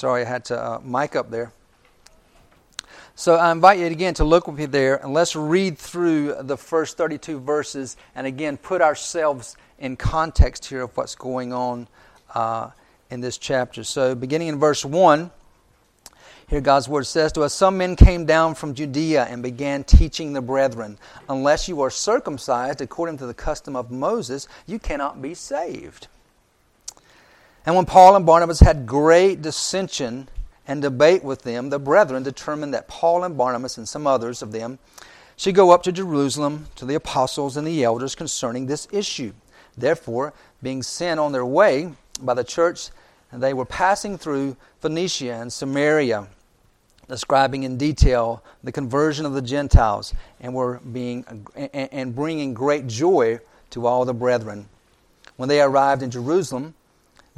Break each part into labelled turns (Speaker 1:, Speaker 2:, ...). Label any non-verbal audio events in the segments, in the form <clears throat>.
Speaker 1: Sorry, I had to uh, mic up there. So I invite you again to look with me there and let's read through the first 32 verses and again put ourselves in context here of what's going on uh, in this chapter. So beginning in verse 1, here God's word says to us Some men came down from Judea and began teaching the brethren, Unless you are circumcised according to the custom of Moses, you cannot be saved. And when Paul and Barnabas had great dissension and debate with them, the brethren determined that Paul and Barnabas and some others of them should go up to Jerusalem to the apostles and the elders concerning this issue. Therefore, being sent on their way by the church, they were passing through Phoenicia and Samaria, describing in detail the conversion of the Gentiles, and were being and bringing great joy to all the brethren. When they arrived in Jerusalem,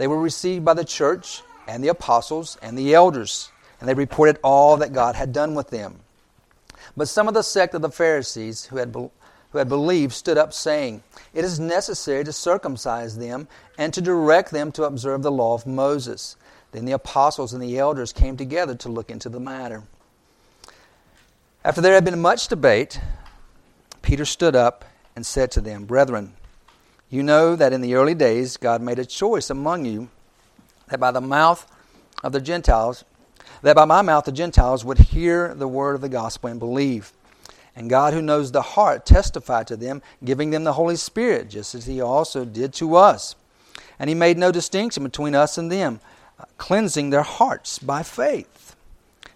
Speaker 1: they were received by the church and the apostles and the elders, and they reported all that God had done with them. But some of the sect of the Pharisees who had, who had believed stood up, saying, It is necessary to circumcise them and to direct them to observe the law of Moses. Then the apostles and the elders came together to look into the matter. After there had been much debate, Peter stood up and said to them, Brethren, you know that in the early days God made a choice among you that by the mouth of the Gentiles, that by my mouth the Gentiles would hear the word of the gospel and believe. And God, who knows the heart, testified to them, giving them the Holy Spirit, just as He also did to us. And He made no distinction between us and them, cleansing their hearts by faith.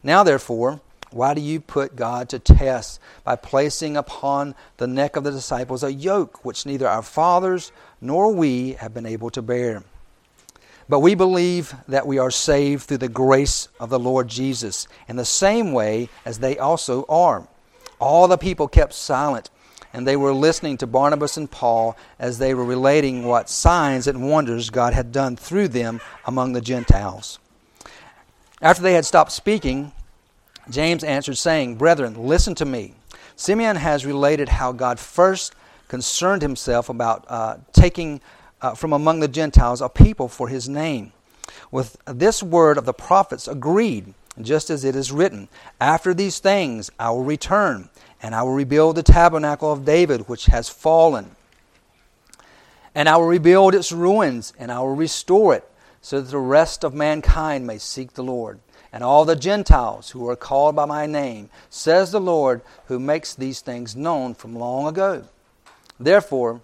Speaker 1: Now, therefore, why do you put God to test by placing upon the neck of the disciples a yoke which neither our fathers nor we have been able to bear? But we believe that we are saved through the grace of the Lord Jesus, in the same way as they also are. All the people kept silent, and they were listening to Barnabas and Paul as they were relating what signs and wonders God had done through them among the Gentiles. After they had stopped speaking, James answered, saying, Brethren, listen to me. Simeon has related how God first concerned himself about uh, taking uh, from among the Gentiles a people for his name. With this word of the prophets agreed, just as it is written, After these things I will return, and I will rebuild the tabernacle of David, which has fallen. And I will rebuild its ruins, and I will restore it, so that the rest of mankind may seek the Lord. And all the Gentiles who are called by my name, says the Lord, who makes these things known from long ago. Therefore,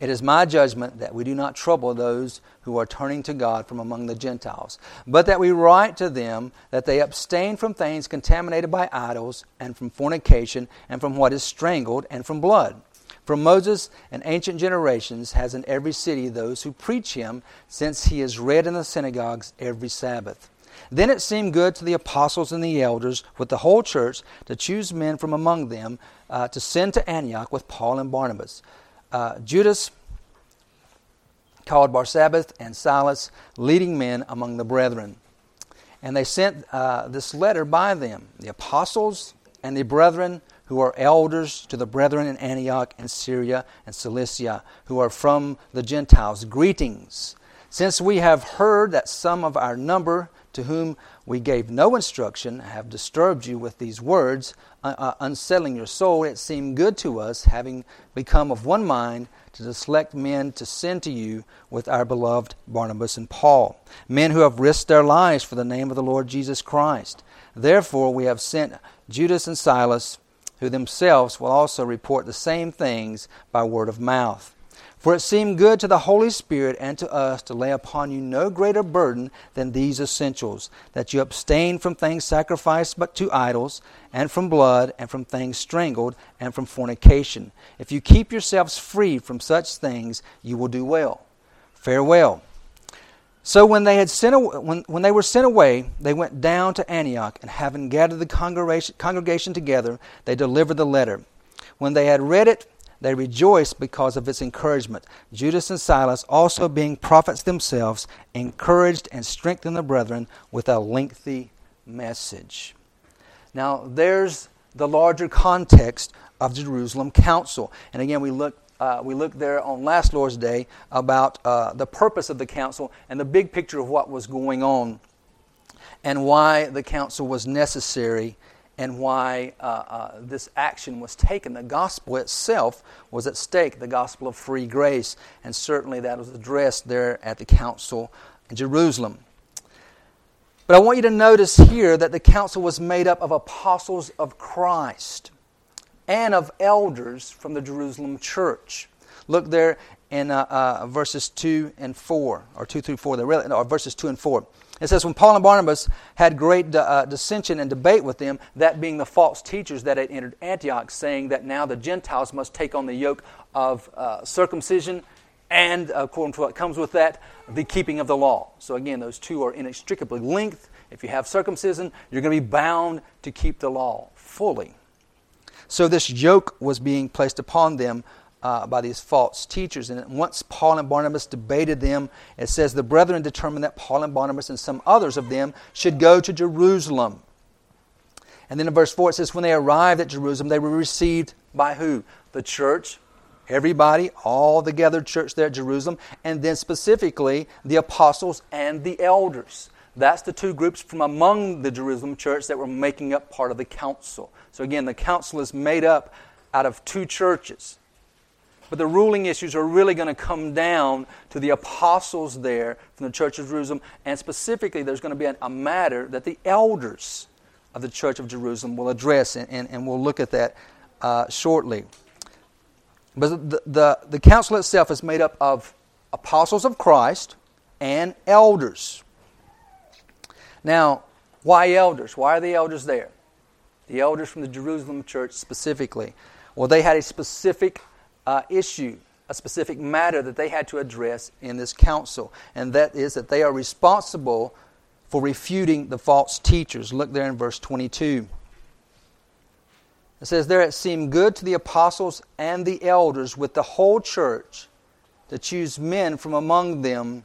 Speaker 1: it is my judgment that we do not trouble those who are turning to God from among the Gentiles, but that we write to them that they abstain from things contaminated by idols, and from fornication, and from what is strangled, and from blood. For Moses and ancient generations has in every city those who preach him, since he is read in the synagogues every Sabbath. Then it seemed good to the apostles and the elders with the whole church to choose men from among them uh, to send to Antioch with Paul and Barnabas uh, Judas called Barsabbas and Silas, leading men among the brethren. And they sent uh, this letter by them, the apostles and the brethren who are elders to the brethren in Antioch and Syria and Cilicia, who are from the Gentiles. Greetings. Since we have heard that some of our number, to whom we gave no instruction, have disturbed you with these words, uh, uh, unsettling your soul, it seemed good to us, having become of one mind, to select men to send to you with our beloved Barnabas and Paul, men who have risked their lives for the name of the Lord Jesus Christ. Therefore, we have sent Judas and Silas, who themselves will also report the same things by word of mouth. For it seemed good to the Holy Spirit and to us to lay upon you no greater burden than these essentials that you abstain from things sacrificed but to idols, and from blood, and from things strangled, and from fornication. If you keep yourselves free from such things, you will do well. Farewell. So when they had sent away, when, when they were sent away, they went down to Antioch, and having gathered the congregation, congregation together, they delivered the letter. When they had read it, they rejoiced because of its encouragement. Judas and Silas, also being prophets themselves, encouraged and strengthened the brethren with a lengthy message. Now, there's the larger context of the Jerusalem Council. And again, we look, uh, we looked there on last Lord's Day about uh, the purpose of the council and the big picture of what was going on. and why the council was necessary and why uh, uh, this action was taken. The gospel itself was at stake, the gospel of free grace, and certainly that was addressed there at the council in Jerusalem. But I want you to notice here that the council was made up of apostles of Christ and of elders from the Jerusalem church. Look there in uh, uh, verses 2 and 4, or 2 through 4, or verses 2 and 4. It says, When Paul and Barnabas had great uh, dissension and debate with them, that being the false teachers that had entered Antioch, saying that now the Gentiles must take on the yoke of uh, circumcision and, according to what comes with that, the keeping of the law. So again, those two are inextricably linked. If you have circumcision, you're going to be bound to keep the law fully. So this yoke was being placed upon them uh, by these false teachers. And once Paul and Barnabas debated them, it says the brethren determined that Paul and Barnabas and some others of them should go to Jerusalem. And then in verse 4 it says, When they arrived at Jerusalem, they were received by who? The church, everybody, all the gathered church there at Jerusalem, and then specifically the apostles and the elders. That's the two groups from among the Jerusalem church that were making up part of the council. So again, the council is made up out of two churches. But the ruling issues are really going to come down to the apostles there from the Church of Jerusalem, and specifically, there's going to be a, matter that the elders of the Church of Jerusalem will address, and, and, and we'll look at that uh, shortly. But the, the, the council itself is made up of apostles of Christ and elders. Now, why elders? Why are the elders there? The elders from the Jerusalem church specifically. Well, they had a specific uh, issue, a specific matter that they had to address in this council, and that is that they are responsible for refuting the false teachers. Look there in verse 22. It says, There it seemed good to the apostles and the elders with the whole church to choose men from among them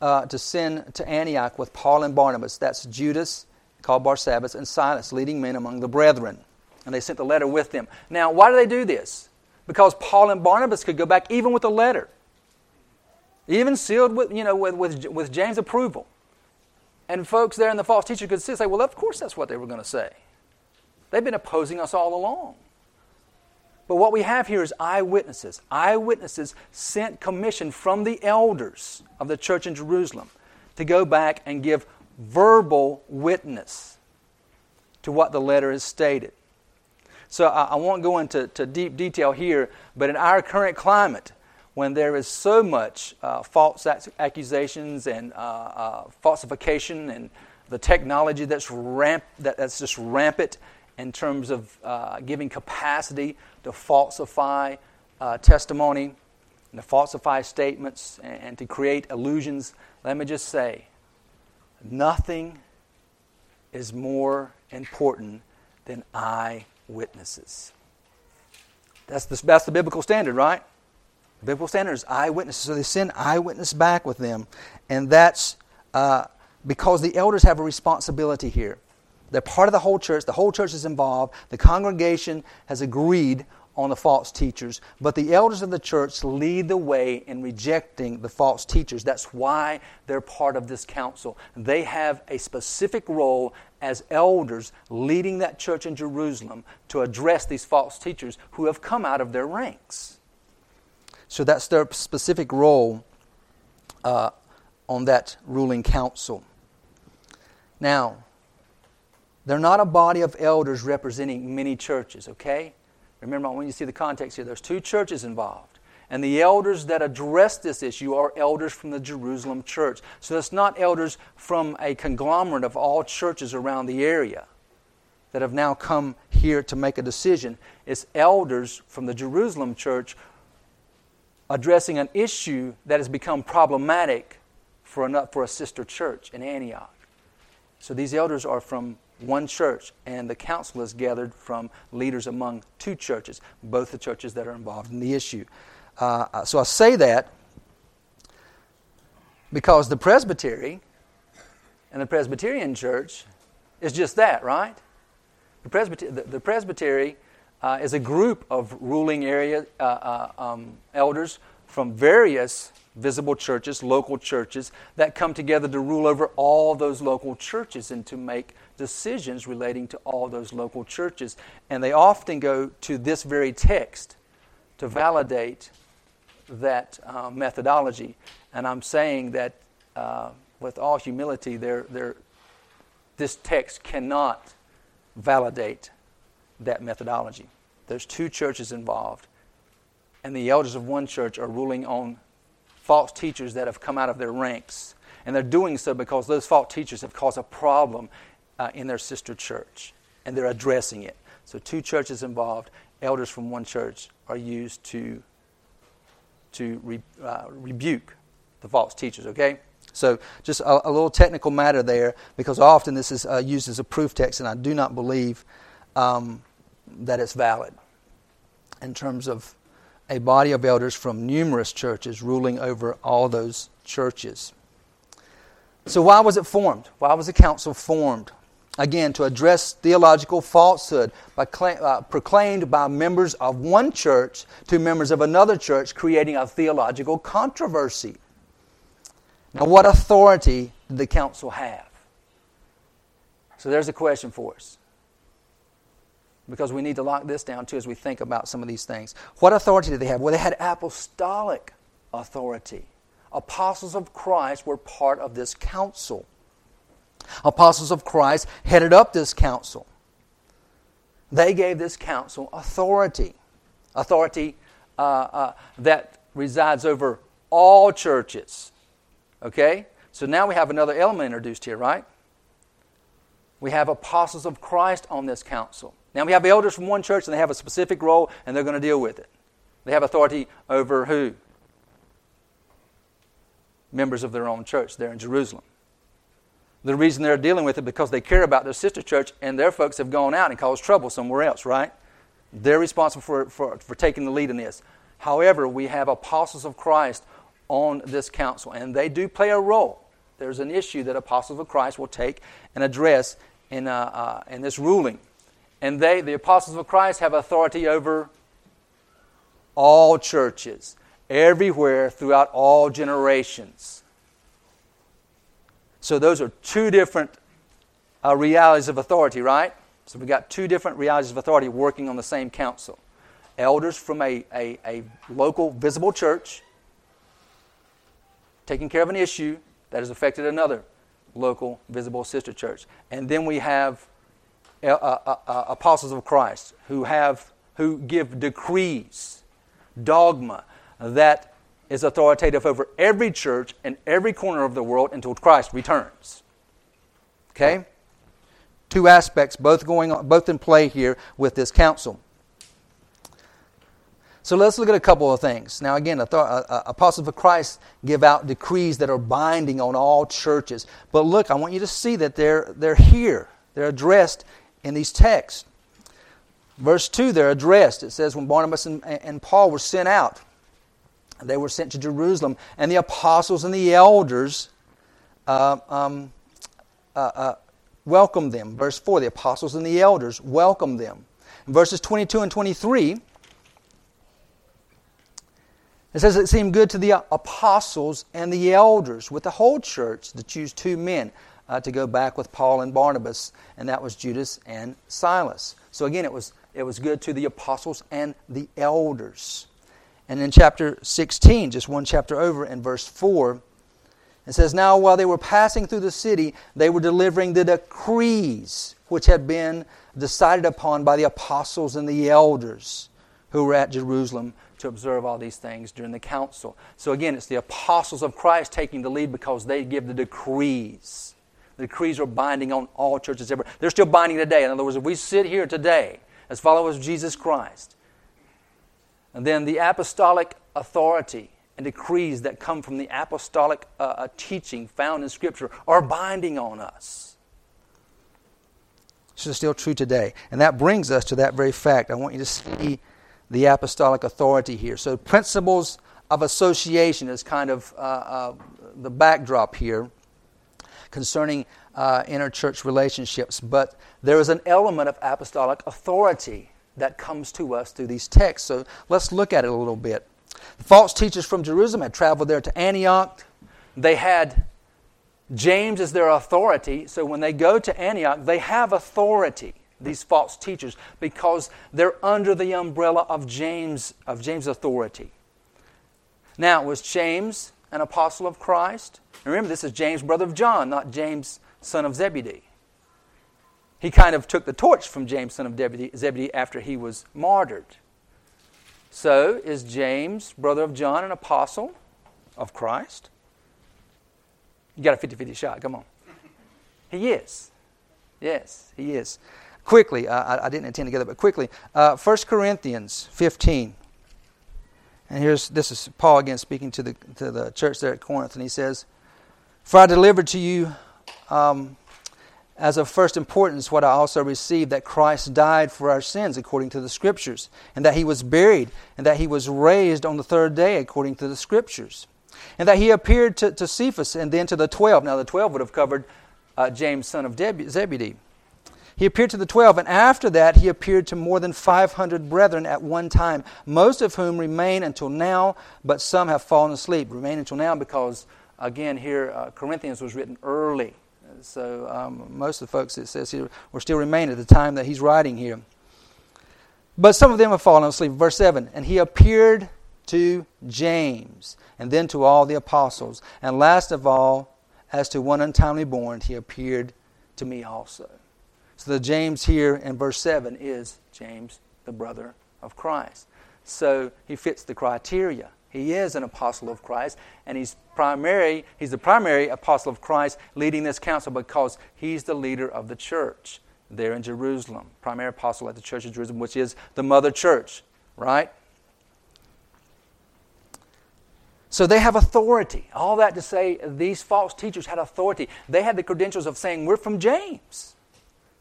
Speaker 1: uh, to send to Antioch with Paul and Barnabas. That's Judas, called Barsabbas, and Silas, leading men among the brethren. And they sent the letter with them. Now, why do they do this? Because Paul and Barnabas could go back even with a letter, even sealed with, you know, with, with, with James' approval. And folks there in the false teacher could say, well, of course that's what they were going to say. They've been opposing us all along. But what we have here is eyewitnesses. Eyewitnesses sent commission from the elders of the church in Jerusalem to go back and give verbal witness to what the letter has stated. So I, I won't go into deep detail here, but in our current climate, when there is so much uh, false accusations and uh, uh, falsification and the technology that's, ramp, that, that's just rampant in terms of uh, giving capacity to falsify uh, testimony and to falsify statements and, and to create illusions, let me just say nothing is more important than eye witnesses. That's the, that's the biblical standard, right? The biblical standard is eyewitnesses. So they send eyewitness back with them. And that's uh, because the elders have a responsibility here. They're part of the whole church. The whole church is involved. The congregation has agreed on the false teachers, but the elders of the church lead the way in rejecting the false teachers. That's why they're part of this council. They have a specific role as elders leading that church in Jerusalem to address these false teachers who have come out of their ranks. So that's their specific role uh, on that ruling council. Now, they're not a body of elders representing many churches, okay? Remember, when you see the context here, there's two churches involved. And the elders that address this issue are elders from the Jerusalem church. So it's not elders from a conglomerate of all churches around the area that have now come here to make a decision. It's elders from the Jerusalem church addressing an issue that has become problematic for a, for a sister church in Antioch. So these elders are from one church, and the council is gathered from leaders among two churches, both the churches that are involved in the issue. Uh, so I say that because the presbytery and the Presbyterian church is just that, right? The, Presbyter- the, the presbytery uh, is a group of ruling area uh, uh, um, elders from various visible churches, local churches, that come together to rule over all those local churches and to make decisions relating to all those local churches. And they often go to this very text to validate that uh, methodology. And I'm saying that uh, with all humility, they're, they're, this text cannot validate that methodology. There's two churches involved, and the elders of one church are ruling on false teachers that have come out of their ranks. And they're doing so because those false teachers have caused a problem uh, in their sister church, and they're addressing it. So, two churches involved, elders from one church are used to, to re, uh, rebuke the false teachers, okay? So, just a, a, little technical matter there, because often this is uh, used as a proof text, and I do not believe um, that it's valid in terms of a body of elders from numerous churches ruling over all those churches. So, why was it formed? Why was the council formed? Again, to address theological falsehood by, uh, proclaimed by members of one church to members of another church, creating a theological controversy. Now, what authority did the council have? So, there's a question for us because we need to lock this down too as we think about some of these things. What authority did they have? Well, they had apostolic authority. Apostles of Christ were part of this council. Apostles of Christ headed up this council. They gave this council authority. Authority uh, uh, that resides over all churches. Okay? So now we have another element introduced here, right? We have apostles of Christ on this council. Now we have elders from one church and they have a specific role and they're going to deal with it. They have authority over who? Members of their own church there in Jerusalem. The reason they're dealing with it because they care about their sister church and their folks have gone out and caused trouble somewhere else, right? They're responsible for, for, for taking the lead in this. However, we have apostles of Christ on this council, and they do play a role. There's an issue that apostles of Christ will take and address in, uh, uh, in this ruling. And they, the apostles of Christ, have authority over all churches, everywhere throughout all generations. So those are two different uh, realities of authority, right? So we've got two different realities of authority working on the same council. Elders from a, a, a local visible church taking care of an issue that has affected another local visible sister church. And then we have uh, uh, uh, apostles of Christ who have who give decrees, dogma that is authoritative over every church in every corner of the world until Christ returns. Okay? Two aspects, both going on, both in play here with this council. So let's look at a couple of things. Now, again, apostles of Christ give out decrees that are binding on all churches. But look, I want you to see that they're, they're here. They're addressed in these texts. Verse 2, they're addressed. It says, When Barnabas and, and Paul were sent out, they were sent to Jerusalem, and the apostles and the elders uh, um, uh, uh, welcomed them. Verse 4, the apostles and the elders welcomed them. In verses 22 and 23, it says it seemed good to the apostles and the elders with the whole church to choose two men uh, to go back with Paul and Barnabas, and that was Judas and Silas. So again, it was, it was good to the apostles and the elders. And in chapter 16, just one chapter over, in verse 4, it says, Now while they were passing through the city, they were delivering the decrees which had been decided upon by the apostles and the elders who were at Jerusalem to observe all these things during the council. So again, it's the apostles of Christ taking the lead because they give the decrees. The decrees are binding on all churches. They're still binding today. In other words, if we sit here today as followers of Jesus Christ, and then the apostolic authority and decrees that come from the apostolic uh, uh, teaching found in Scripture are binding on us. This is still true today. And that brings us to that very fact. I want you to see the apostolic authority here. So, principles of association is kind of uh, uh the backdrop here concerning uh, interchurch relationships, but there is an element of apostolic authority that comes to us through these texts. So let's look at it a little bit. The false teachers from Jerusalem had traveled there to Antioch. They had James as their authority. So when they go to Antioch, they have authority, these false teachers, because they're under the umbrella of James, of James' authority. Now, was James an apostle of Christ? Remember, this is James, brother of John, not James, son of Zebedee. He kind of took the torch from James, son of Zebedee, after he was martyred. So, is James, brother of John, an apostle of Christ? You got a 50 50 shot. Come on. He is. Yes, he is. Quickly, uh, I, didn't intend to get it, but quickly. Uh, 1 Corinthians 15. And here's this is Paul again speaking to the, to the church there at Corinth, and he says, For I delivered to you um, as of first importance what I also received that Christ died for our sins according to the Scriptures, and that he was buried, and that he was raised on the third day according to the Scriptures, and that he appeared to, to Cephas and then to the twelve. Now, the twelve would have covered uh, James, son of Zebedee. He appeared to the twelve, and after that he appeared to more than 500 brethren at one time, most of whom remain until now, but some have fallen asleep. Remain until now because, again, here uh, Corinthians was written early. So um, most of the folks it says here were still remain at the time that he's writing here. But some of them have fallen asleep. Verse 7 And he appeared to James, and then to all the apostles. And last of all, as to one untimely born, he appeared to me also. So the James here in verse 7 is James, the brother of Christ. So he fits the criteria. He is an apostle of Christ, and he's primary, he's the primary apostle of Christ leading this council because he's the leader of the church there in Jerusalem. Primary apostle at the church of Jerusalem, which is the mother church, right? So they have authority. All that to say, these false teachers had authority. They had the credentials of saying, We're from James.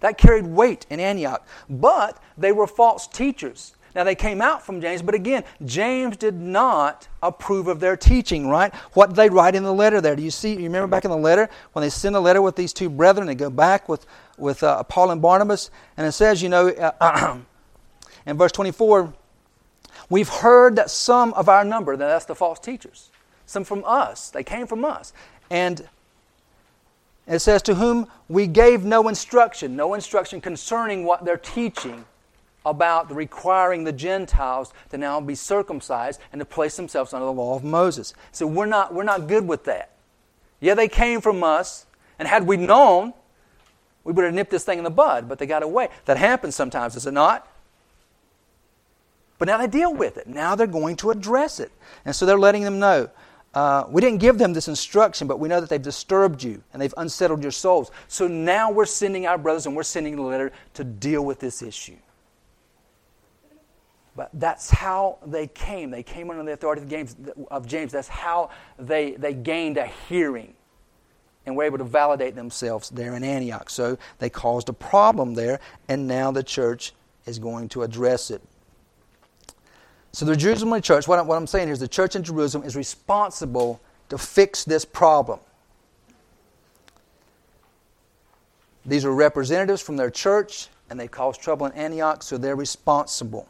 Speaker 1: That carried weight in Antioch. But they were false teachers. Now, they came out from James, but again, James did not approve of their teaching, right? What did they write in the letter there? Do you see? You remember back in the letter when they send a letter with these two brethren, they go back with, with uh, Paul and Barnabas, and it says, you know, uh, <clears throat> in verse 24, we've heard that some of our number, that's the false teachers, some from us, they came from us, and it says, To whom we gave no instruction, no instruction concerning what they're teaching about requiring the Gentiles to now be circumcised and to place themselves under the law of Moses. So we're not, we're not good with that. Yeah, they came from us, and had we known, we would have nipped this thing in the bud, but they got away. That happens sometimes, does it not? But now they deal with it. Now they're going to address it. And so they're letting them know uh, we didn't give them this instruction, but we know that they've disturbed you and they've unsettled your souls. So now we're sending our brothers and we're sending a letter to deal with this issue. But that's how they came. They came under the authority of James. Of James. That's how they, they gained a hearing and were able to validate themselves there in Antioch. So they caused a problem there, and now the church is going to address it. So the Jerusalem church, what, I, what I'm saying here is the church in Jerusalem is responsible to fix this problem. These are representatives from their church, and they caused trouble in Antioch, so they're responsible.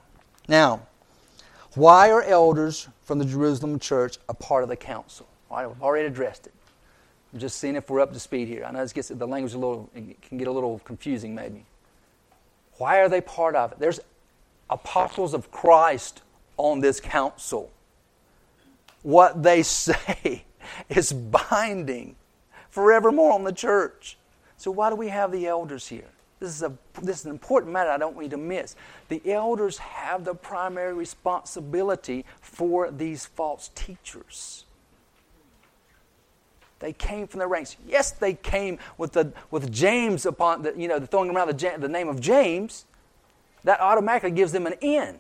Speaker 1: Now, why are elders from the Jerusalem church a part of the council? I've already addressed it. I'm just seeing if we're up to speed here. I know this gets, the language a little can get a little confusing, maybe. Why are they part of it? There's apostles of Christ on this council. What they <laughs> say is binding forevermore on the church. So, why do we have the elders here? This is, a, this is an important matter I don't you to miss. The elders have the primary responsibility for these false teachers. They came from the ranks. Yes, they came with, the, with James upon the, you know, throwing around the, the name of James. That automatically gives them an in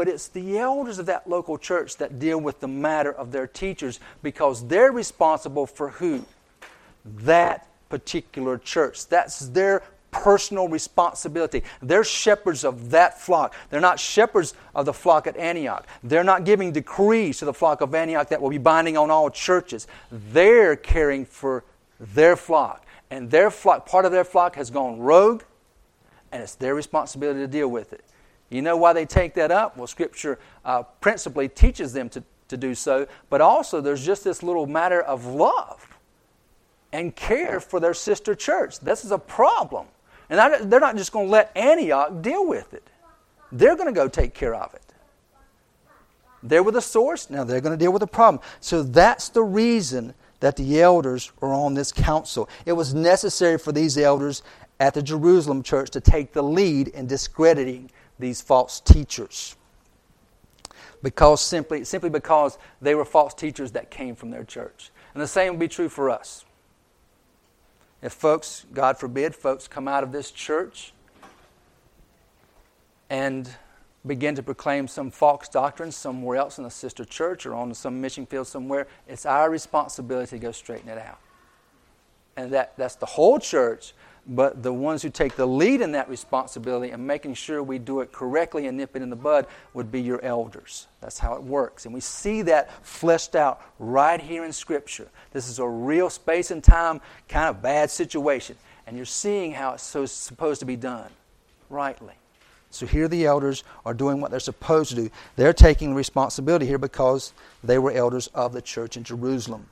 Speaker 1: but it's the elders of that local church that deal with the matter of their teachers because they're responsible for who? That particular church. That's their personal responsibility. They're shepherds of that flock. They're not shepherds of the flock at Antioch. They're not giving decrees to the flock of Antioch that will be binding on all churches. They're caring for their flock. And their flock, part of their flock has gone rogue, and it's their responsibility to deal with it. You know why they take that up? Well, Scripture uh, principally teaches them to, to do so, but also there's just this little matter of love and care for their sister church. This is a problem. And they're not just going to let Antioch deal with it, they're going to go take care of it. They're with the source, now they're going to deal with the problem. So that's the reason that the elders are on this council. It was necessary for these elders at the Jerusalem church to take the lead in discrediting these false teachers. Because simply, simply because they were false teachers that came from their church. And the same would be true for us. If folks, God forbid, folks come out of this church and begin to proclaim some false doctrine somewhere else in a sister church or on some mission field somewhere, it's our responsibility to go straighten it out. And that, that's the whole church, but the ones who take the lead in that responsibility and making sure we do it correctly and nip it in the bud would be your elders. That's how it works. And we see that fleshed out right here in Scripture. This is a real space and time kind of bad situation. And you're seeing how it's so supposed to be done rightly. So here the elders are doing what they're supposed to do. They're taking responsibility here because they were elders of the church in Jerusalem.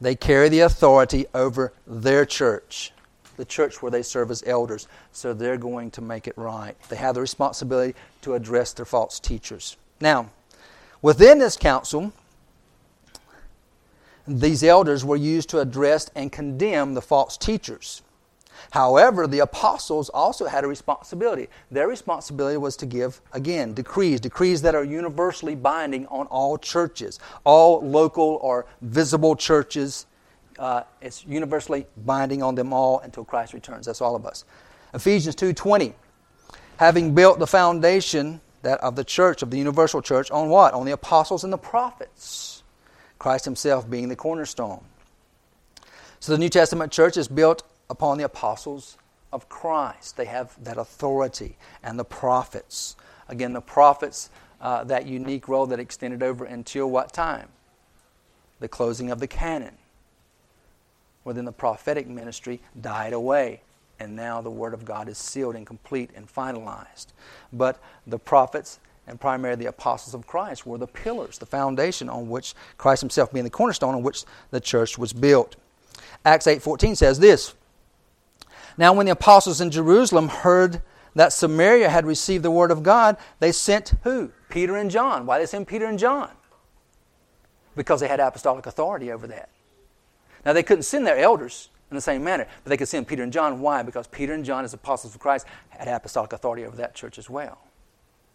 Speaker 1: They carry the authority over their church, the church where they serve as elders. So they're going to make it right. They have the responsibility to address their false teachers. Now, within this council, these elders were used to address and condemn the false teachers. However, the apostles also had a responsibility. Their responsibility was to give, again, decrees, decrees that are universally binding on all churches, all local or visible churches. Uh, it's universally binding on them all until Christ returns. That's all of us. Ephesians 2:20, having built the foundation that of the church of the universal church on what? On the apostles and the prophets. Christ Himself being the cornerstone. So the New Testament church is built upon the apostles of Christ. They have that authority and the prophets. Again, the prophets, uh, that unique role that extended over until what time? The closing of the canon. Then the prophetic ministry died away, and now the Word of God is sealed and complete and finalized. But the prophets and primarily the apostles of Christ were the pillars, the foundation on which Christ himself being the cornerstone on which the church was built. Acts 8:14 says this, now, when the apostles in Jerusalem heard that Samaria had received the word of God, they sent who? Peter and John. Why they send Peter and John? Because they had apostolic authority over that. Now, they couldn't send their elders in the same manner, but they could send Peter and John. Why? Because Peter and John, as apostles of Christ, had apostolic authority over that church as well.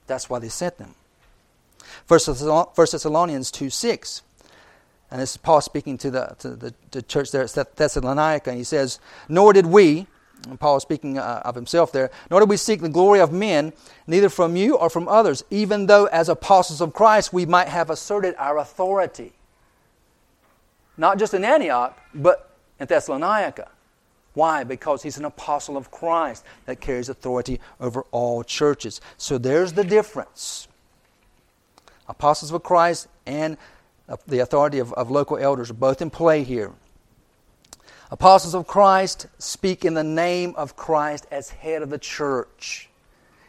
Speaker 1: That's why they sent them. 1 Thessalonians 2 6. And this is Paul speaking to the, to the, the church there at Thessalonica, and he says, Nor did we, and Paul is speaking uh, of himself there. Nor did we seek the glory of men, neither from you or from others, even though as apostles of Christ we might have asserted our authority. Not just in Antioch, but in Thessalonica. Why? Because he's an apostle of Christ that carries authority over all churches. So there's the difference. Apostles of Christ and the authority of, of local elders are both in play here. Apostles of Christ speak in the name of Christ as head of the church.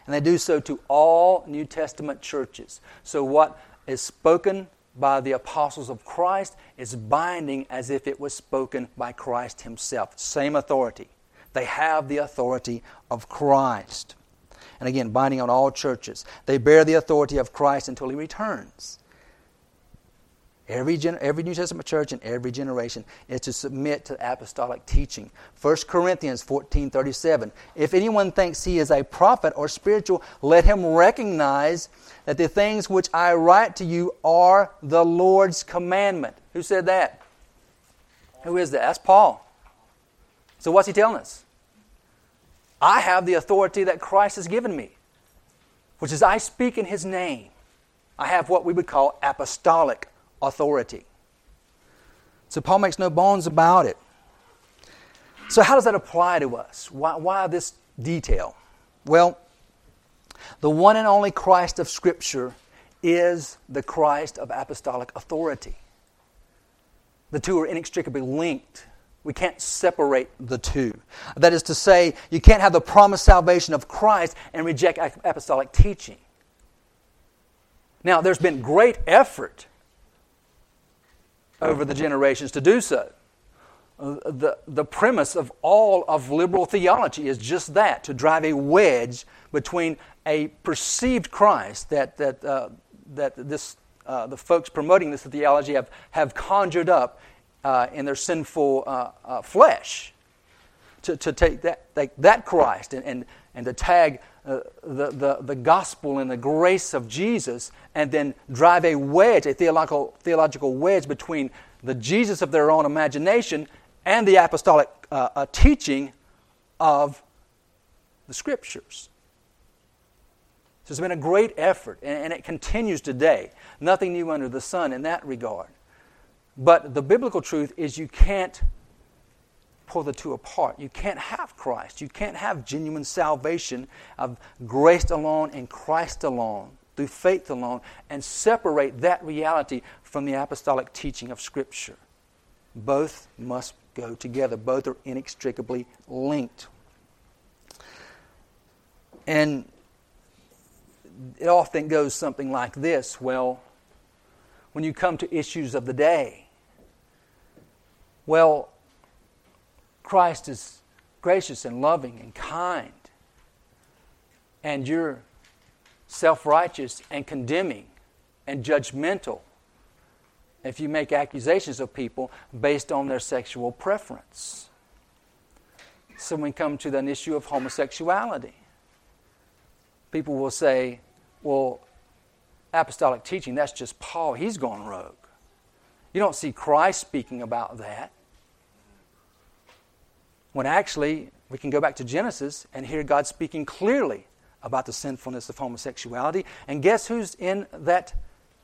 Speaker 1: And they do so to all New Testament churches. So, what is spoken by the apostles of Christ is binding as if it was spoken by Christ Himself. Same authority. They have the authority of Christ. And again, binding on all churches. They bear the authority of Christ until He returns. Every, gen- every New Testament church in every generation is to submit to apostolic teaching. 1 Corinthians 14 37. If anyone thinks he is a prophet or spiritual, let him recognize that the things which I write to you are the Lord's commandment. Who said that? Who is that? That's Paul. So what's he telling us? I have the authority that Christ has given me, which is I speak in his name. I have what we would call apostolic authority. So Paul makes no bones about it. So, how does that apply to us? Why, why this detail? Well, the one and only Christ of Scripture is the Christ of apostolic authority. The two are inextricably linked We can't separate the two. That is to say, you can't have the promised salvation of Christ and reject apostolic teaching. Now, there's been great effort over the generations to do so. Uh, the, the premise of all of liberal theology is just that to drive a wedge between a perceived Christ that, that, uh, that this, uh, the folks promoting this theology have, have conjured up uh, in their sinful uh, uh, flesh. To, to take that, that Christ and, and, and to tag uh, the, the, the gospel and the grace of Jesus and then drive a wedge, a theological, theological wedge between the Jesus of their own imagination and the apostolic uh, uh, teaching of the Scriptures. So there's been a great effort, and, and it continues today. Nothing new under the sun in that regard. But the biblical truth is you can't pull the two apart. You can't have Christ. You can't have genuine salvation of grace alone and Christ alone, through faith alone, and separate that reality from the apostolic teaching of Scripture. Both must go together, both are inextricably linked. And it often goes something like this well, when you come to issues of the day, well, Christ is gracious and loving and kind, and you're self righteous and condemning and judgmental if you make accusations of people based on their sexual preference. So, when we come to an issue of homosexuality, people will say, well, apostolic teaching, that's just Paul. He's gone rogue. You don't see Christ speaking about that. When actually, we can go back to Genesis and hear God speaking clearly about the sinfulness of homosexuality. And guess who's in that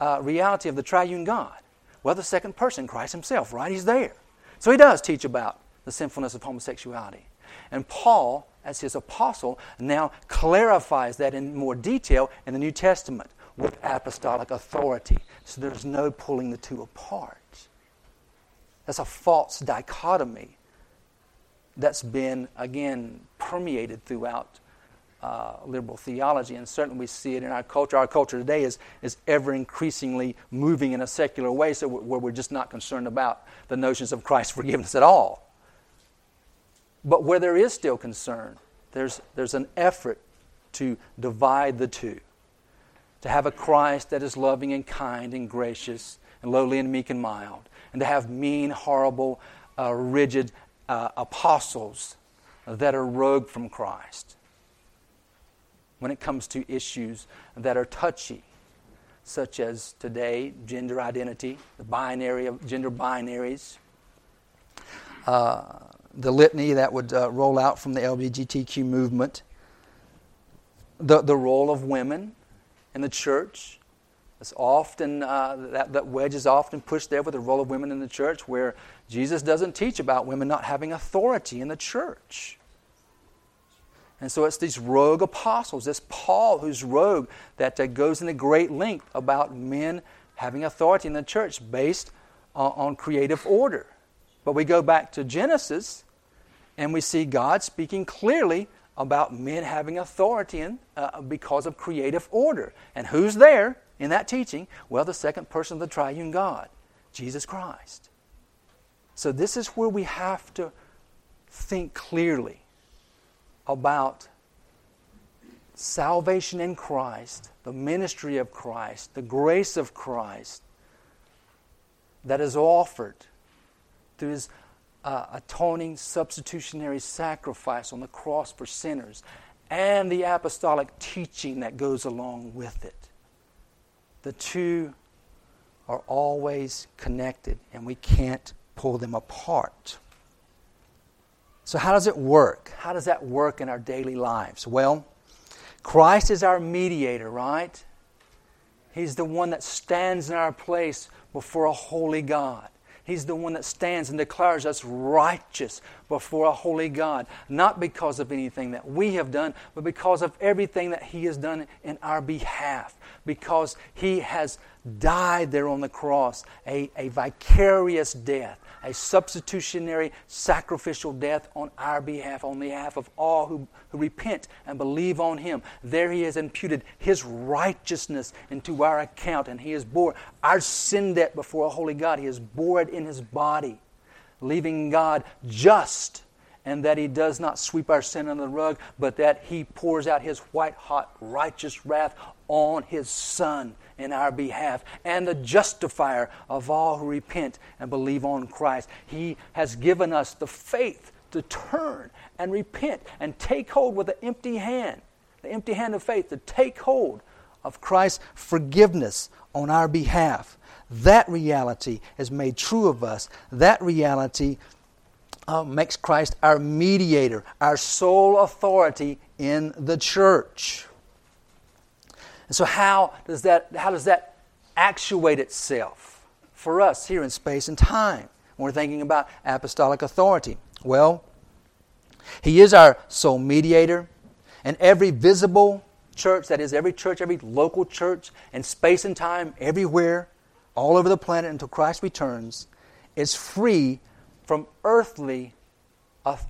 Speaker 1: uh, reality of the triune God? Well, the second person, Christ Himself, right? He's there. So He does teach about the sinfulness of homosexuality. And Paul, as his apostle, now clarifies that in more detail in the New Testament with apostolic authority. So there's no pulling the two apart. That's a false dichotomy that's been, again, permeated throughout uh, liberal theology, and certainly we see it in our culture. Our culture today is, is ever increasingly moving in a secular way, so where we're just not concerned about the notions of Christ's forgiveness at all. But where there is still concern, there's, there's an effort to divide the two, to have a Christ that is loving and kind and gracious and lowly and meek and mild, and to have mean, horrible, uh, rigid uh, apostles that are rogue from Christ when it comes to issues that are touchy, such as today gender identity, the binary of gender binaries, uh, the litany that would uh, roll out from the LGBTQ movement, the, the role of women in the church, it's often, uh, that, that wedge is often pushed there with the role of women in the church, where Jesus doesn't teach about women not having authority in the church. And so it's these rogue apostles, this Paul who's rogue, that uh, goes into great length about men having authority in the church based on, on creative order. But we go back to Genesis and we see God speaking clearly about men having authority in, uh, because of creative order. And who's there? In that teaching? Well, the second person of the triune God, Jesus Christ. So, this is where we have to think clearly about salvation in Christ, the ministry of Christ, the grace of Christ that is offered through His uh, atoning substitutionary sacrifice on the cross for sinners, and the apostolic teaching that goes along with it the two are always connected and we can't pull them apart. So, how does it work? How does that work in our daily lives? Well, Christ is our mediator, right? He's the one that stands in our place before a holy God. He's the one that stands and declares us righteous before a holy God, not because of anything that we have done, but because of everything that He has done in our behalf, because He has died there on the cross, a, a vicarious death, a substitutionary sacrificial death on our behalf, on behalf of all who, who repent and believe on Him. There He has imputed His righteousness into our account, and He has bore our sin debt before a holy God. He has bore it in His body, leaving God just and that he does not sweep our sin under the rug, but that he pours out his white hot righteous wrath on his Son in our behalf and the justifier of all who repent and believe on Christ. He has given us the faith to turn and repent and take hold with an empty hand, the empty hand of faith, to take hold of Christ's forgiveness on our behalf. That reality is made true of us. That reality uh, makes Christ our mediator, our sole authority in the church. And so, how does that, how does that actuate itself for us here in space and time when we're thinking about apostolic authority? Well, He is our sole mediator, and every visible church, that is, every church, every local church, in space and time, everywhere, all over the planet until Christ returns, is free from earthly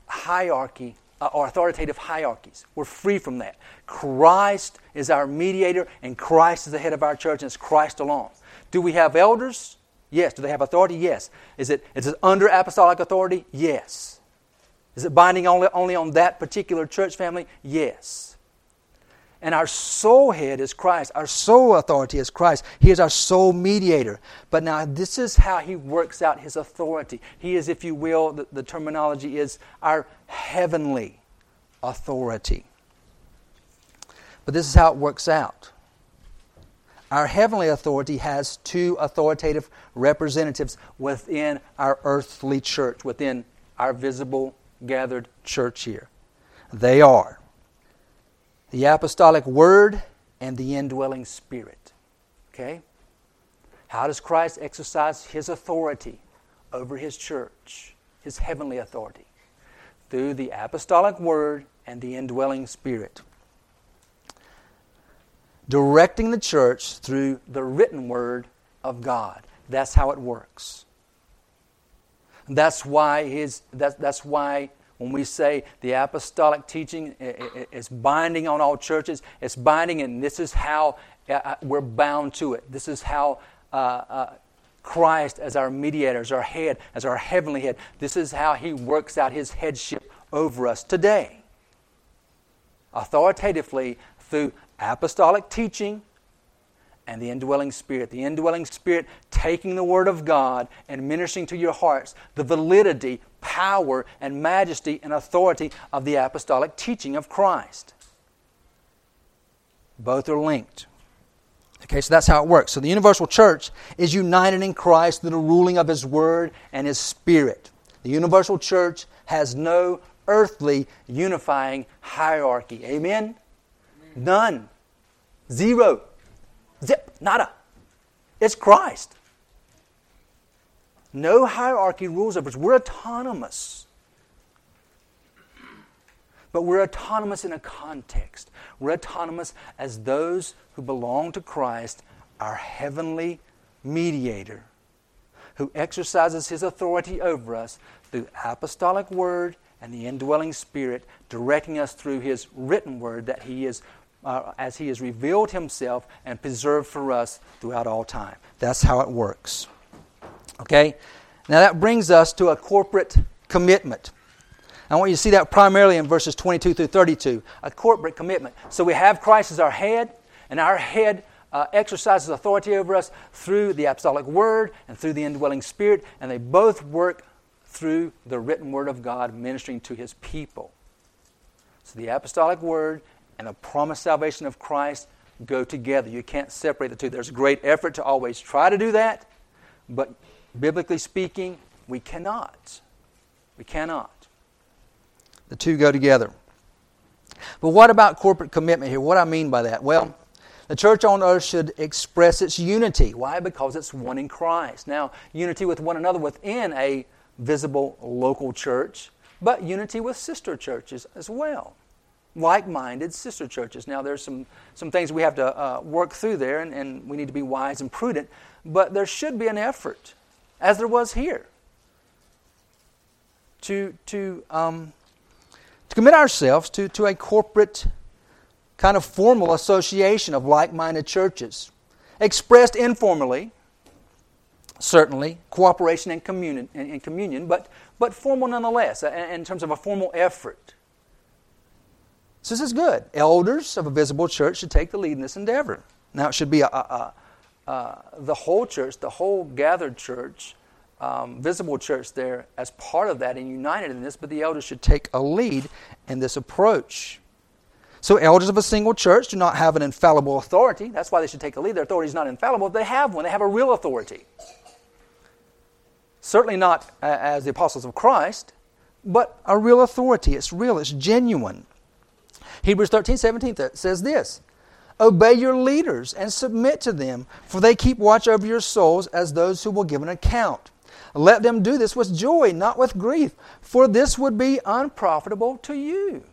Speaker 1: hierarchy or authoritative hierarchies. We're free from that. Christ is our mediator, and Christ is the head of our church, and it's Christ alone. Do we have elders? Yes. Do they have authority? Yes. Is it, is it under apostolic authority? Yes. Is it binding only, only on that particular church family? Yes. And our sole head is Christ. Our sole authority is Christ. He is our sole mediator. But now, this is how he works out his authority. He is, if you will, the, the terminology is our heavenly authority. But this is how it works out. Our heavenly authority has two authoritative representatives within our earthly church, within our visible gathered church here. They are the apostolic word and the indwelling spirit. Okay? How does Christ exercise his authority over his church, his heavenly authority? Through the apostolic word and the indwelling spirit. Directing the church through the written word of God. That's how it works. That's why his that's, that's why when we say the apostolic teaching is binding on all churches, it's binding, and this is how uh, uh, we're bound to it. This is how uh, uh, Christ, as our mediator, as our head, as our heavenly head, this is how he works out his headship over us today. Authoritatively through apostolic teaching and the indwelling spirit. The indwelling spirit taking the word of God and ministering to your hearts the validity, power, and majesty and authority of the apostolic teaching of Christ. Both are linked. Okay, so that's how it works. So the universal church is united in Christ through the ruling of His Word and His Spirit. The universal church has no earthly unifying hierarchy. Amen? None. Zero. Zip, nada. It's Christ. No hierarchy rules over us. We're autonomous. But we're autonomous in a context. We're autonomous as those who belong to Christ, our heavenly mediator, who exercises his authority over us through apostolic word and the indwelling spirit, directing us through his written word that he is uh, as He has revealed Himself and preserved for us throughout all time. That's how it works. Okay? Now that brings us to a corporate commitment. I want you to see that primarily in verses 22 through 32. A corporate commitment. So we have Christ as our head, and our head uh, exercises authority over us through the apostolic word and through the indwelling spirit, and they both work through the written word of God ministering to his people. So the apostolic word and the promised salvation of Christ go together. You can't separate the two. There's great effort to always try to do that, but biblically speaking, we cannot. We cannot. The two go together. But what about corporate commitment here? What I mean by that? Well, the church on earth should express its unity. Why? Because it's one in Christ. Now, unity with one another within a visible local church but unity with sister churches as well. Like minded sister churches. Now, there's some, some things we have to uh, work through there, and, and we need to be wise and prudent, but there should be an effort, as there was here, to, to, um, to commit ourselves to, to a corporate kind of formal association of like minded churches, expressed informally, certainly, cooperation and communion, and, communion but, but formal nonetheless, in terms of a formal effort. So this is good. Elders of a visible church should take the lead in this endeavor. Now, it should be a, a, a, the whole church, the whole gathered church, um, visible church there as part of that and united in this, but the elders should take a lead in this approach. So, elders of a single church do not have an infallible authority. That's why they should take a lead. Their authority is not infallible. They have one, they have a real authority. Certainly not as the apostles of Christ, but a real authority. It's real, it's genuine. Hebrews 13 17 says this Obey your leaders and submit to them, for they keep watch over your souls as those who will give an account. Let them do this with joy, not with grief, for this would be unprofitable to you.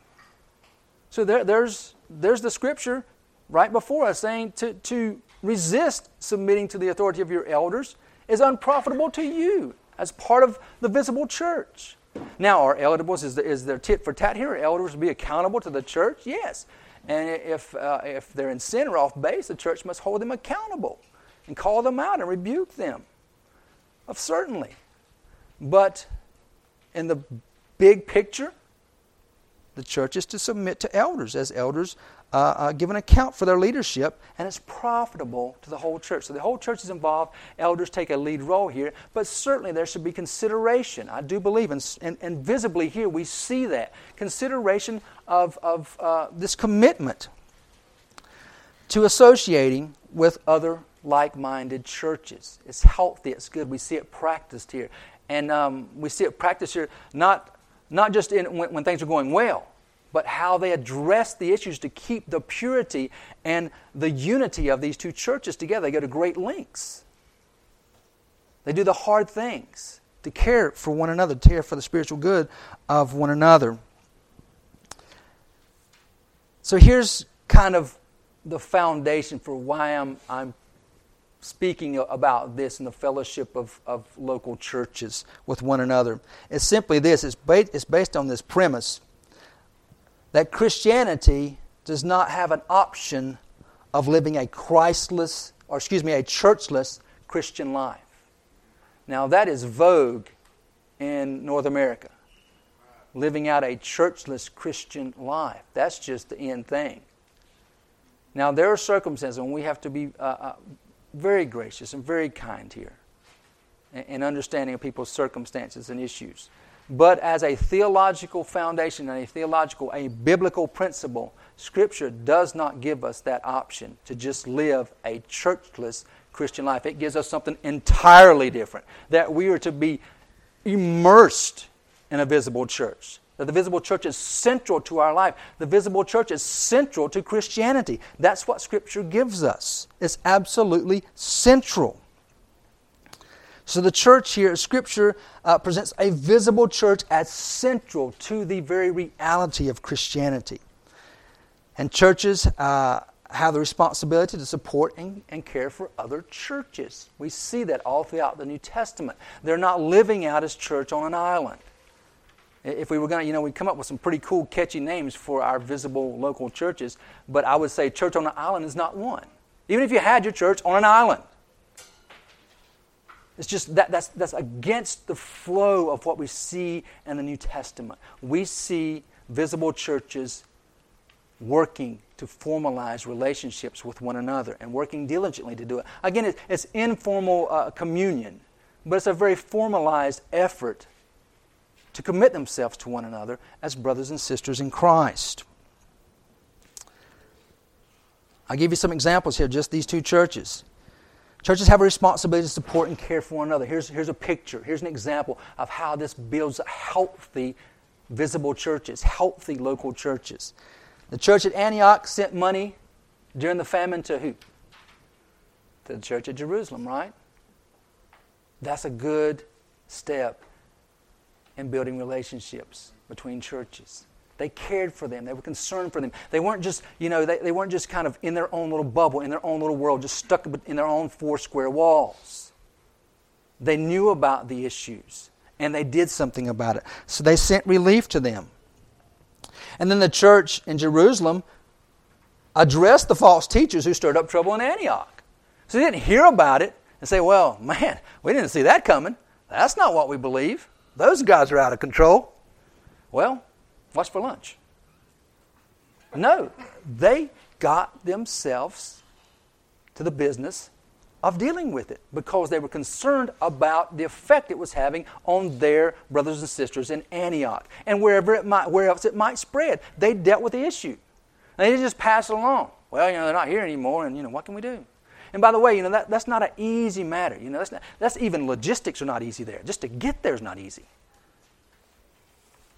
Speaker 1: So there, there's, there's the scripture right before us saying to, to resist submitting to the authority of your elders is unprofitable to you as part of the visible church. Now, are elders, is, is there tit for tat here? Are elders be accountable to the church? Yes. And if, uh, if they're in sin or off base, the church must hold them accountable and call them out and rebuke them. Of certainly. But in the big picture, the church is to submit to elders as elders uh, uh, give an account for their leadership, and it's profitable to the whole church. So the whole church is involved. Elders take a lead role here, but certainly there should be consideration. I do believe, and, and, and visibly here we see that consideration of, of uh, this commitment to associating with other like minded churches. It's healthy, it's good. We see it practiced here. And um, we see it practiced here not not just in, when, when things are going well, but how they address the issues to keep the purity and the unity of these two churches together. They go to great lengths. They do the hard things to care for one another, to care for the spiritual good of one another. So here's kind of the foundation for why I'm, I'm speaking about this in the fellowship of, of local churches with one another. It's simply this it's, it's based on this premise that Christianity does not have an option of living a Christless, or excuse me, a churchless Christian life. Now, that is vogue in North America. Living out a churchless Christian life. That's just the end thing. Now, there are circumstances when we have to be uh, uh, very gracious and very kind here in understanding of people's circumstances and issues. But as a theological foundation and a theological, a biblical principle, Scripture does not give us that option to just live a churchless Christian life. It gives us something entirely different that we are to be immersed in a visible church. That the visible church is central to our life. The visible church is central to Christianity. That's what Scripture gives us. It's absolutely central. So the church here, Scripture uh, presents a visible church as central to the very reality of Christianity. And churches uh, have the responsibility to support and, and, care for other churches. We see that all throughout the New Testament. They're not living out as church on an island. If we were going to, you know, we'd come up with some pretty cool, catchy names for our visible local churches, but I would say church on an island is not one. Even if you had your church on an island, it's just that, that's, that's against the flow of what we see in the New Testament. We see visible churches working to formalize relationships with one another and working diligently to do it. Again, it's informal uh, communion, but it's a very formalized effort to commit themselves to one another as brothers and sisters in Christ. I'll give you some examples here, just these two churches. Churches have a responsibility to support and care for one another. Here's, here's a picture, here's an example of how this builds healthy, visible churches, healthy local churches. The church at Antioch sent money during the famine to who? To the church at Jerusalem, right? That's a good step in building relationships between churches. They cared for them. They were concerned for them. They weren't just, you know, they, they weren't just kind of in their own little bubble, in their own little world, just stuck in their own four square walls. They knew about the issues and they did something about it. So they sent relief to them. And then the church in Jerusalem addressed the false teachers who stirred up trouble in Antioch. So they didn't hear about it and say, well, man, we didn't see that coming. That's not what we believe. Those guys are out of control. Well, what's for lunch? No, they got themselves to the business of dealing with it because they were concerned about the effect it was having on their brothers and sisters in Antioch and wherever it might, where else it might spread. They dealt with the issue. And they didn't just pass it along. Well, you know, they're not here anymore, and you know, what can we do? And by the way, you know, that, that's not an easy matter. You know, that's, not, that's even logistics are not easy there. Just to get there is not easy.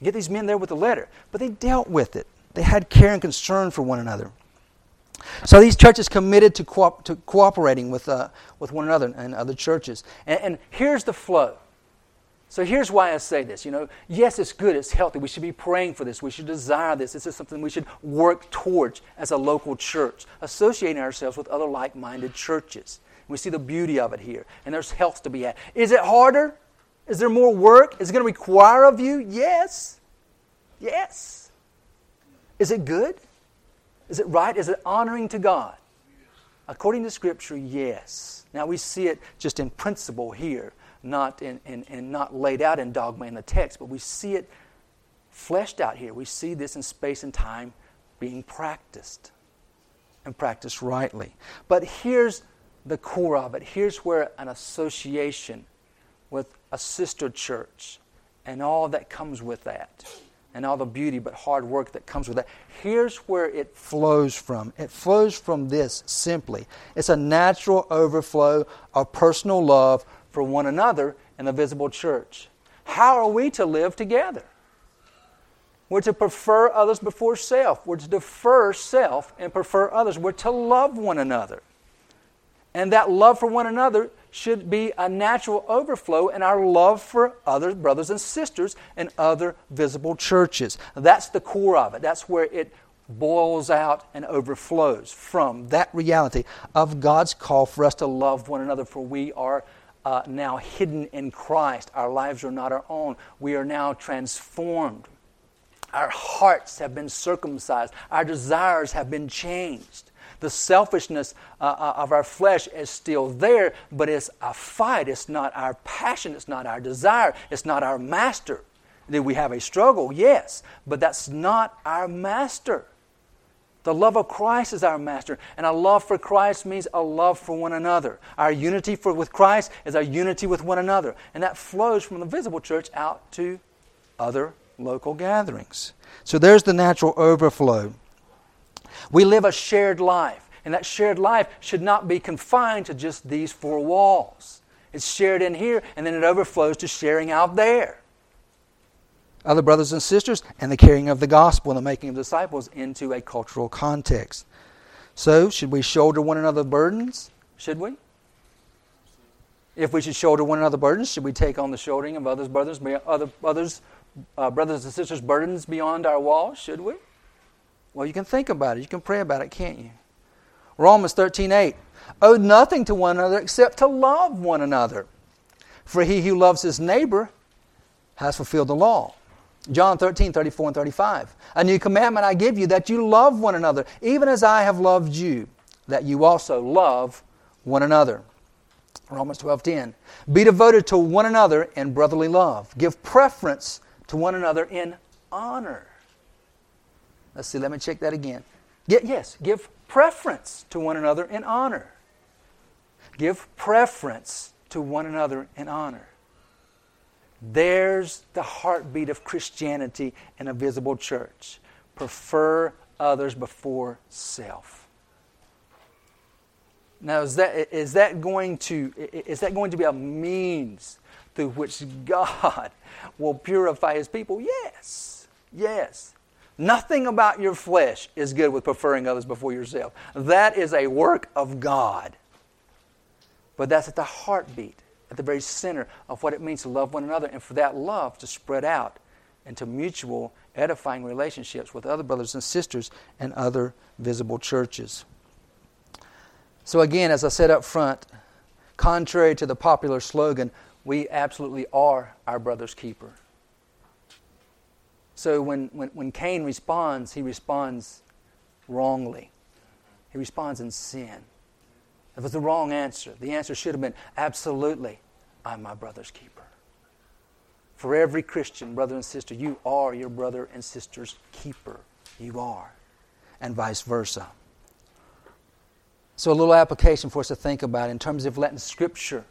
Speaker 1: Get these men there with a the letter. But they dealt with it. They had care and concern for one another. So these churches committed to, co- to cooperating with, uh, with one another and other churches. And, and here's the flow. So here's why I say this. You know, yes, it's good, it's healthy. We should be praying for this. We should desire this. This is something we should work towards as a local church, associating ourselves with other like minded churches. We see the beauty of it here, and there's health to be had. Is it harder? Is there more work? Is it going to require of you? Yes. Yes. Is it good? Is it right? Is it honoring to God? According to Scripture, yes. Now we see it just in principle here, not in, in, in not laid out in dogma in the text, but we see it fleshed out here. We see this in space and time being practiced and practiced rightly. But here's the core of it. Here's where an association with a sister church and all that comes with that and all the beauty but hard work that comes with that. Here's where it flows from. It flows from this simply. It's a natural overflow of personal love for one another in the visible church. How are we to live together? We're to prefer others before self. We're to defer self and prefer others. We're to love one another. And that love for one another should be a natural overflow in our love for other brothers and sisters and other visible churches. That's the core of it. That's where it boils out and overflows from that reality of God's call for us to love one another, for we are uh, now hidden in Christ. Our lives are not our own. We are now transformed. Our hearts have been circumcised. Our desires have been changed. The selfishness uh, uh, of our flesh is still there, but it's a fight. It's not our passion. It's not our desire. It's not our master. Did we have a struggle? Yes, but that's not our master. The love of Christ is our master, and a love for Christ means a love for one another. Our unity for, with Christ is our unity with one another, and that flows from the visible church out to other local gatherings. So there's the natural overflow. We live a shared life, and that shared life should not be confined to just these four walls. It's shared in here, and then it overflows to sharing out there. Other brothers and sisters, and the carrying of the gospel and the making of disciples into a cultural context. So, should we shoulder one another's burdens? Should we? If we should shoulder one another's burdens, should we take on the shouldering of others' brothers, other others, uh, brothers and sisters' burdens beyond our walls? Should we? Well, you can think about it. You can pray about it, can't you? Romans 13 8. Owe nothing to one another except to love one another. For he who loves his neighbor has fulfilled the law. John 13, 34 and 35. A new commandment I give you that you love one another, even as I have loved you, that you also love one another. Romans 12, 10. Be devoted to one another in brotherly love. Give preference to one another in honor. Let's see, let me check that again. Get, yes, give preference to one another in honor. Give preference to one another in honor. There's the heartbeat of Christianity in a visible church. Prefer others before self. Now, is that, is that going to is that going to be a means through which God <laughs> will purify His people? Yes, yes. Nothing about your flesh is good with preferring others before yourself. That is a work of God. But that's at the heartbeat at the very center of what it means to love one another and for that love to spread out into mutual edifying relationships with other brothers and sisters and other visible churches. So, again, as I said up front, contrary to the popular slogan, we absolutely are our brother's keeper. So, when, when, when Cain responds, he responds wrongly, he responds in sin. It was the wrong answer. The answer should have been absolutely, I'm my brother's keeper. For every Christian, brother and sister, you are your brother and sister's keeper. You are. And vice versa. So, a little application for us to think about in terms of letting Scripture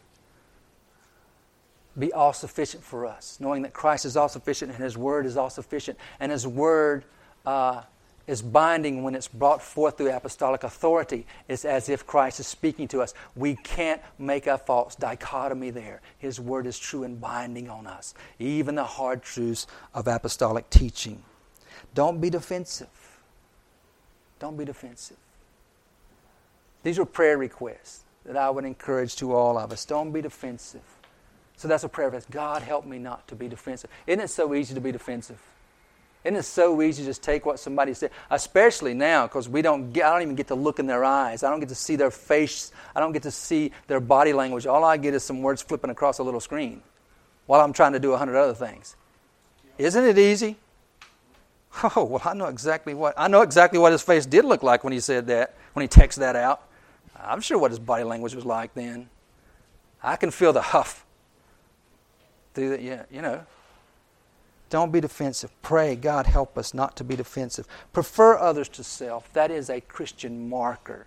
Speaker 1: be all sufficient for us, knowing that Christ is all sufficient and His Word is all sufficient, and His Word uh, is binding when it's brought forth through apostolic authority. It's as if Christ is speaking to us. We can't make a false dichotomy there. His Word is true and binding on us, even the hard truths of apostolic teaching. Don't be defensive. Don't be defensive. These are prayer requests that I would encourage to all of us. Don't be defensive. So that's a prayer of God, help me not to be defensive. Isn't it so easy to be defensive? Isn't it so easy to just take what somebody said, especially now because we don't get, I don't even get to look in their eyes. I don't get to see their face. I don't get to see their body language. All I get is some words flipping across a little screen while I'm trying to do a hundred other things. Isn't it easy? <laughs> Oh, well, I know exactly what I know exactly what his face did look like when he said that, when he texted that out. I'm sure what his body language was like then. I can feel the huff through the, yeah, you know. Don't be defensive. Pray, God, help us not to be defensive. Prefer others to self. That is a Christian marker.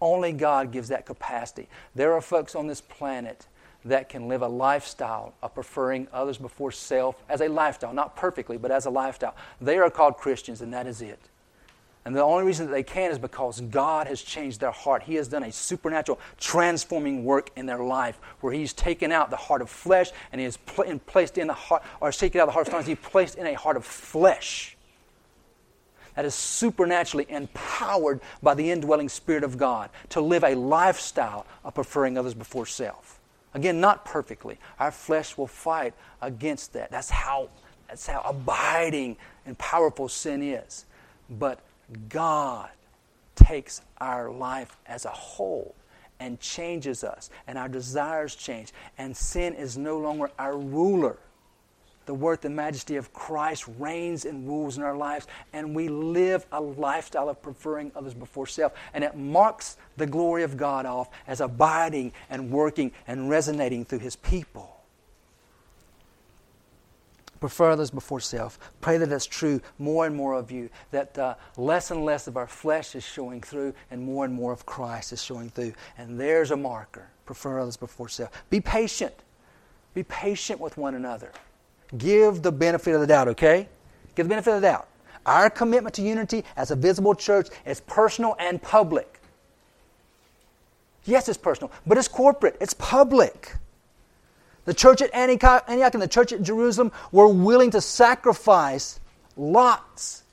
Speaker 1: Only God gives that capacity. There are folks on this planet that can live a lifestyle of preferring others before self as a lifestyle, not perfectly, but as a lifestyle. They are called Christians, and that is it. And the only reason that they can is because God has changed their heart. He has done a supernatural transforming work in their life where He's taken out the heart of flesh and He has pl- placed in the heart, or taken out the heart of stones, He placed in a heart of flesh that is supernaturally empowered by the indwelling Spirit of God to live a lifestyle of preferring others before self. Again, not perfectly. Our flesh will fight against that. That's how, that's how abiding and powerful sin is. But God takes our life as a whole and changes us, and our desires change, and sin is no longer our ruler. The worth and majesty of Christ reigns and rules in our lives, and we live a lifestyle of preferring others before self. And it marks the glory of God off as abiding and working and resonating through His people prefer others before self. Pray that that's true more and more of you, that uh, less and less of our flesh is showing through and more and more of Christ is showing through. And there's a marker. Prefer others before self. Be patient. Be patient with one another. Give the benefit of the doubt, okay? Give the benefit of the doubt. Our commitment to unity as a visible church is personal and public. Yes, it's personal, but it's corporate, it's public. The church at Antioch and the church at Jerusalem were willing to sacrifice lots.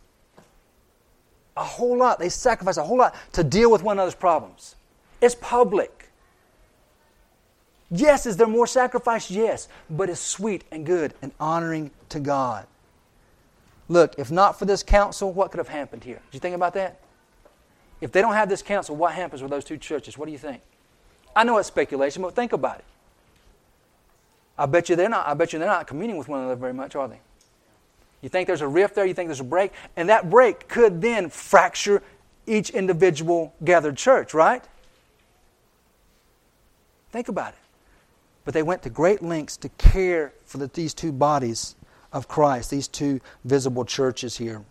Speaker 1: A whole lot. They sacrificed a whole lot to deal with one another's problems. It's public. Yes, is there more sacrifice? Yes, but it's sweet and good and honoring to God. Look, if not for this council, what could have happened here? Did you think about that? If they don't have this council, what happens with those two churches? What do you think? I know it's speculation, but think about it. I bet you they're not. I bet you they're not communing with one another very much, are they? You think there's a rift there? You think there's a break, and that break could then fracture each individual gathered church, right? Think about it. But they went to great lengths to care for the, these two bodies of Christ, these two visible churches here.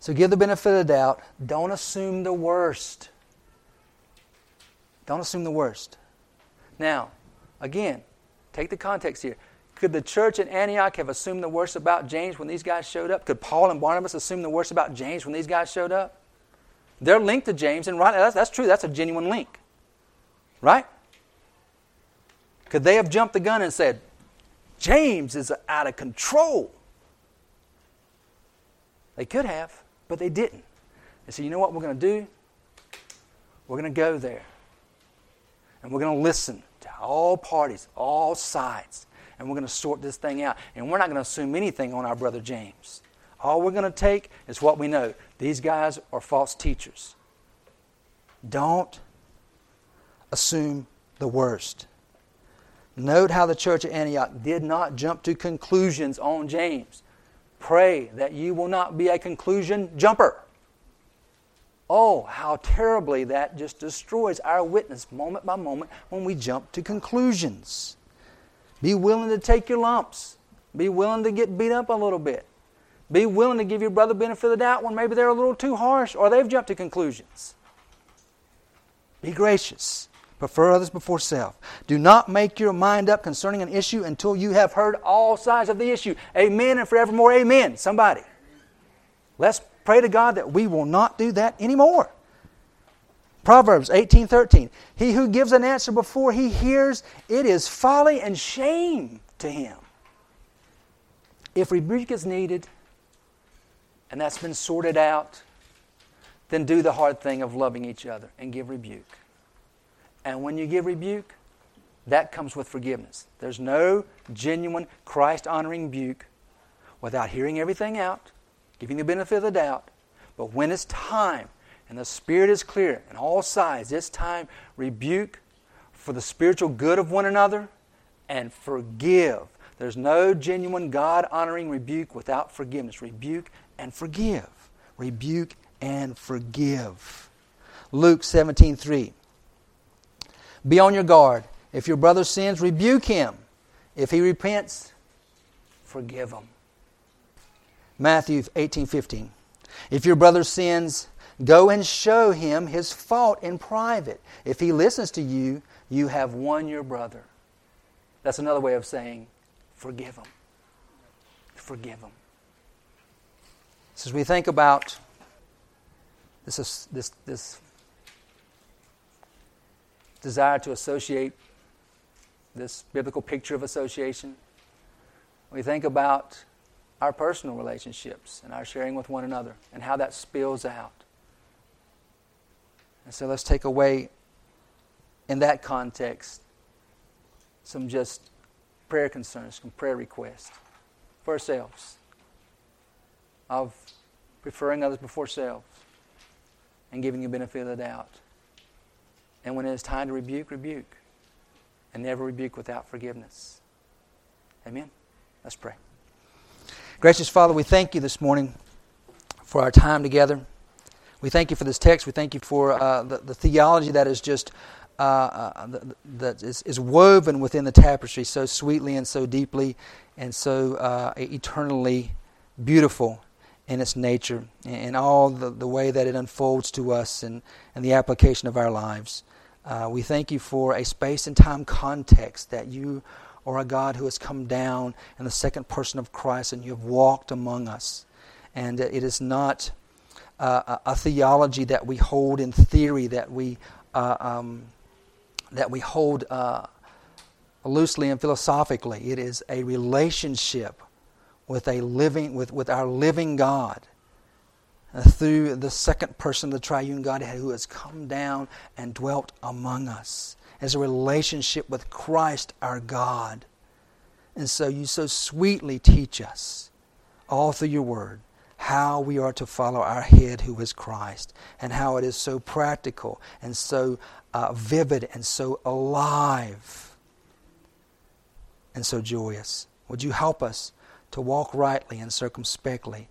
Speaker 1: So give the benefit of the doubt. Don't assume the worst. Don't assume the worst. Now, Again, take the context here. Could the church in Antioch have assumed the worst about James when these guys showed up? Could Paul and Barnabas assume the worst about James when these guys showed up? They're linked to James, and right, that's, that's true. That's a genuine link. Right? Could they have jumped the gun and said, James is out of control? They could have, but they didn't. They said, you know what we're going to do? We're going to go there. And we're going to listen all parties, all sides. And we're going to sort this thing out. And we're not going to assume anything on our brother James. All we're going to take is what we know. These guys are false teachers. Don't assume the worst. Note how the church at Antioch did not jump to conclusions on James. Pray that you will not be a conclusion jumper. Oh, how terribly that just destroys our witness moment by moment when we jump to conclusions. Be willing to take your lumps. Be willing to get beat up a little bit. Be willing to give your brother benefit of the doubt when maybe they're a little too harsh or they've jumped to conclusions. Be gracious. Prefer others before self. Do not make your mind up concerning an issue until you have heard all sides of the issue. Amen and forevermore, amen. Somebody. Let's pray to God that we will not do that anymore. Proverbs 18:13. He who gives an answer before he hears, it is folly and shame to him. If rebuke is needed and that's been sorted out, then do the hard thing of loving each other and give rebuke. And when you give rebuke, that comes with forgiveness. There's no genuine Christ honoring rebuke without hearing everything out, giving the benefit of the doubt. But when it's time and the Spirit is clear and all sides, it's time rebuke for the spiritual good of one another and forgive. There's no genuine God honoring rebuke without forgiveness. Rebuke and forgive. Rebuke and forgive. Luke 17 3. Be on your guard. If your brother sins, rebuke him. If he repents, forgive him. Matthew 18 15. If your brother sins, go and show him his fault in private. If he listens to you, you have won your brother. That's another way of saying, forgive him. Forgive him. So as we think about this, this, this desire to associate this biblical picture of association. We think about our personal relationships and our sharing with one another and how that spills out. And so let's take away, in that context, some just prayer concerns, some prayer requests for ourselves of preferring others before selves and giving you benefit of the doubt. And when it is time to rebuke, rebuke. And never rebuke without forgiveness. Amen? Let's pray. Gracious Father, we thank you this morning for our time together. We thank you for this text. We thank you for uh, the, the, theology that is just uh, uh, that is, is, woven within the tapestry so sweetly and so deeply and so uh, eternally beautiful in its nature and all the, the way that it unfolds to us and, and the application of our lives. Uh, we thank you for a space and time context that you are a God who has come down in the second person of Christ and you have walked among us. And it is not uh, a, theology that we hold in theory, that we, uh, um, that we hold uh, loosely and philosophically. It is a relationship with a living with, with our living God uh, through the second person of the triune Godhead who has come down and dwelt among us as a relationship with Christ our God. And so you so sweetly teach us all through your word how we are to follow our head who is Christ and how it is so practical and so uh, vivid and so alive and so joyous. Would you help us to walk rightly and circumspectly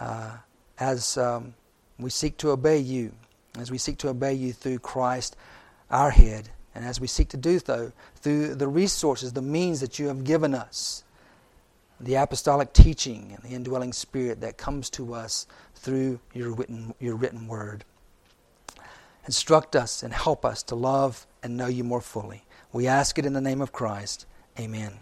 Speaker 1: uh, as um, we seek to obey you, as we seek to obey you through Christ, our head, and as we seek to do so through the resources, the means that you have given us, the apostolic teaching and the indwelling spirit that comes to us through your written, your written word. Instruct us and help us to love and know you more fully. We ask it in the name of Christ. Amen.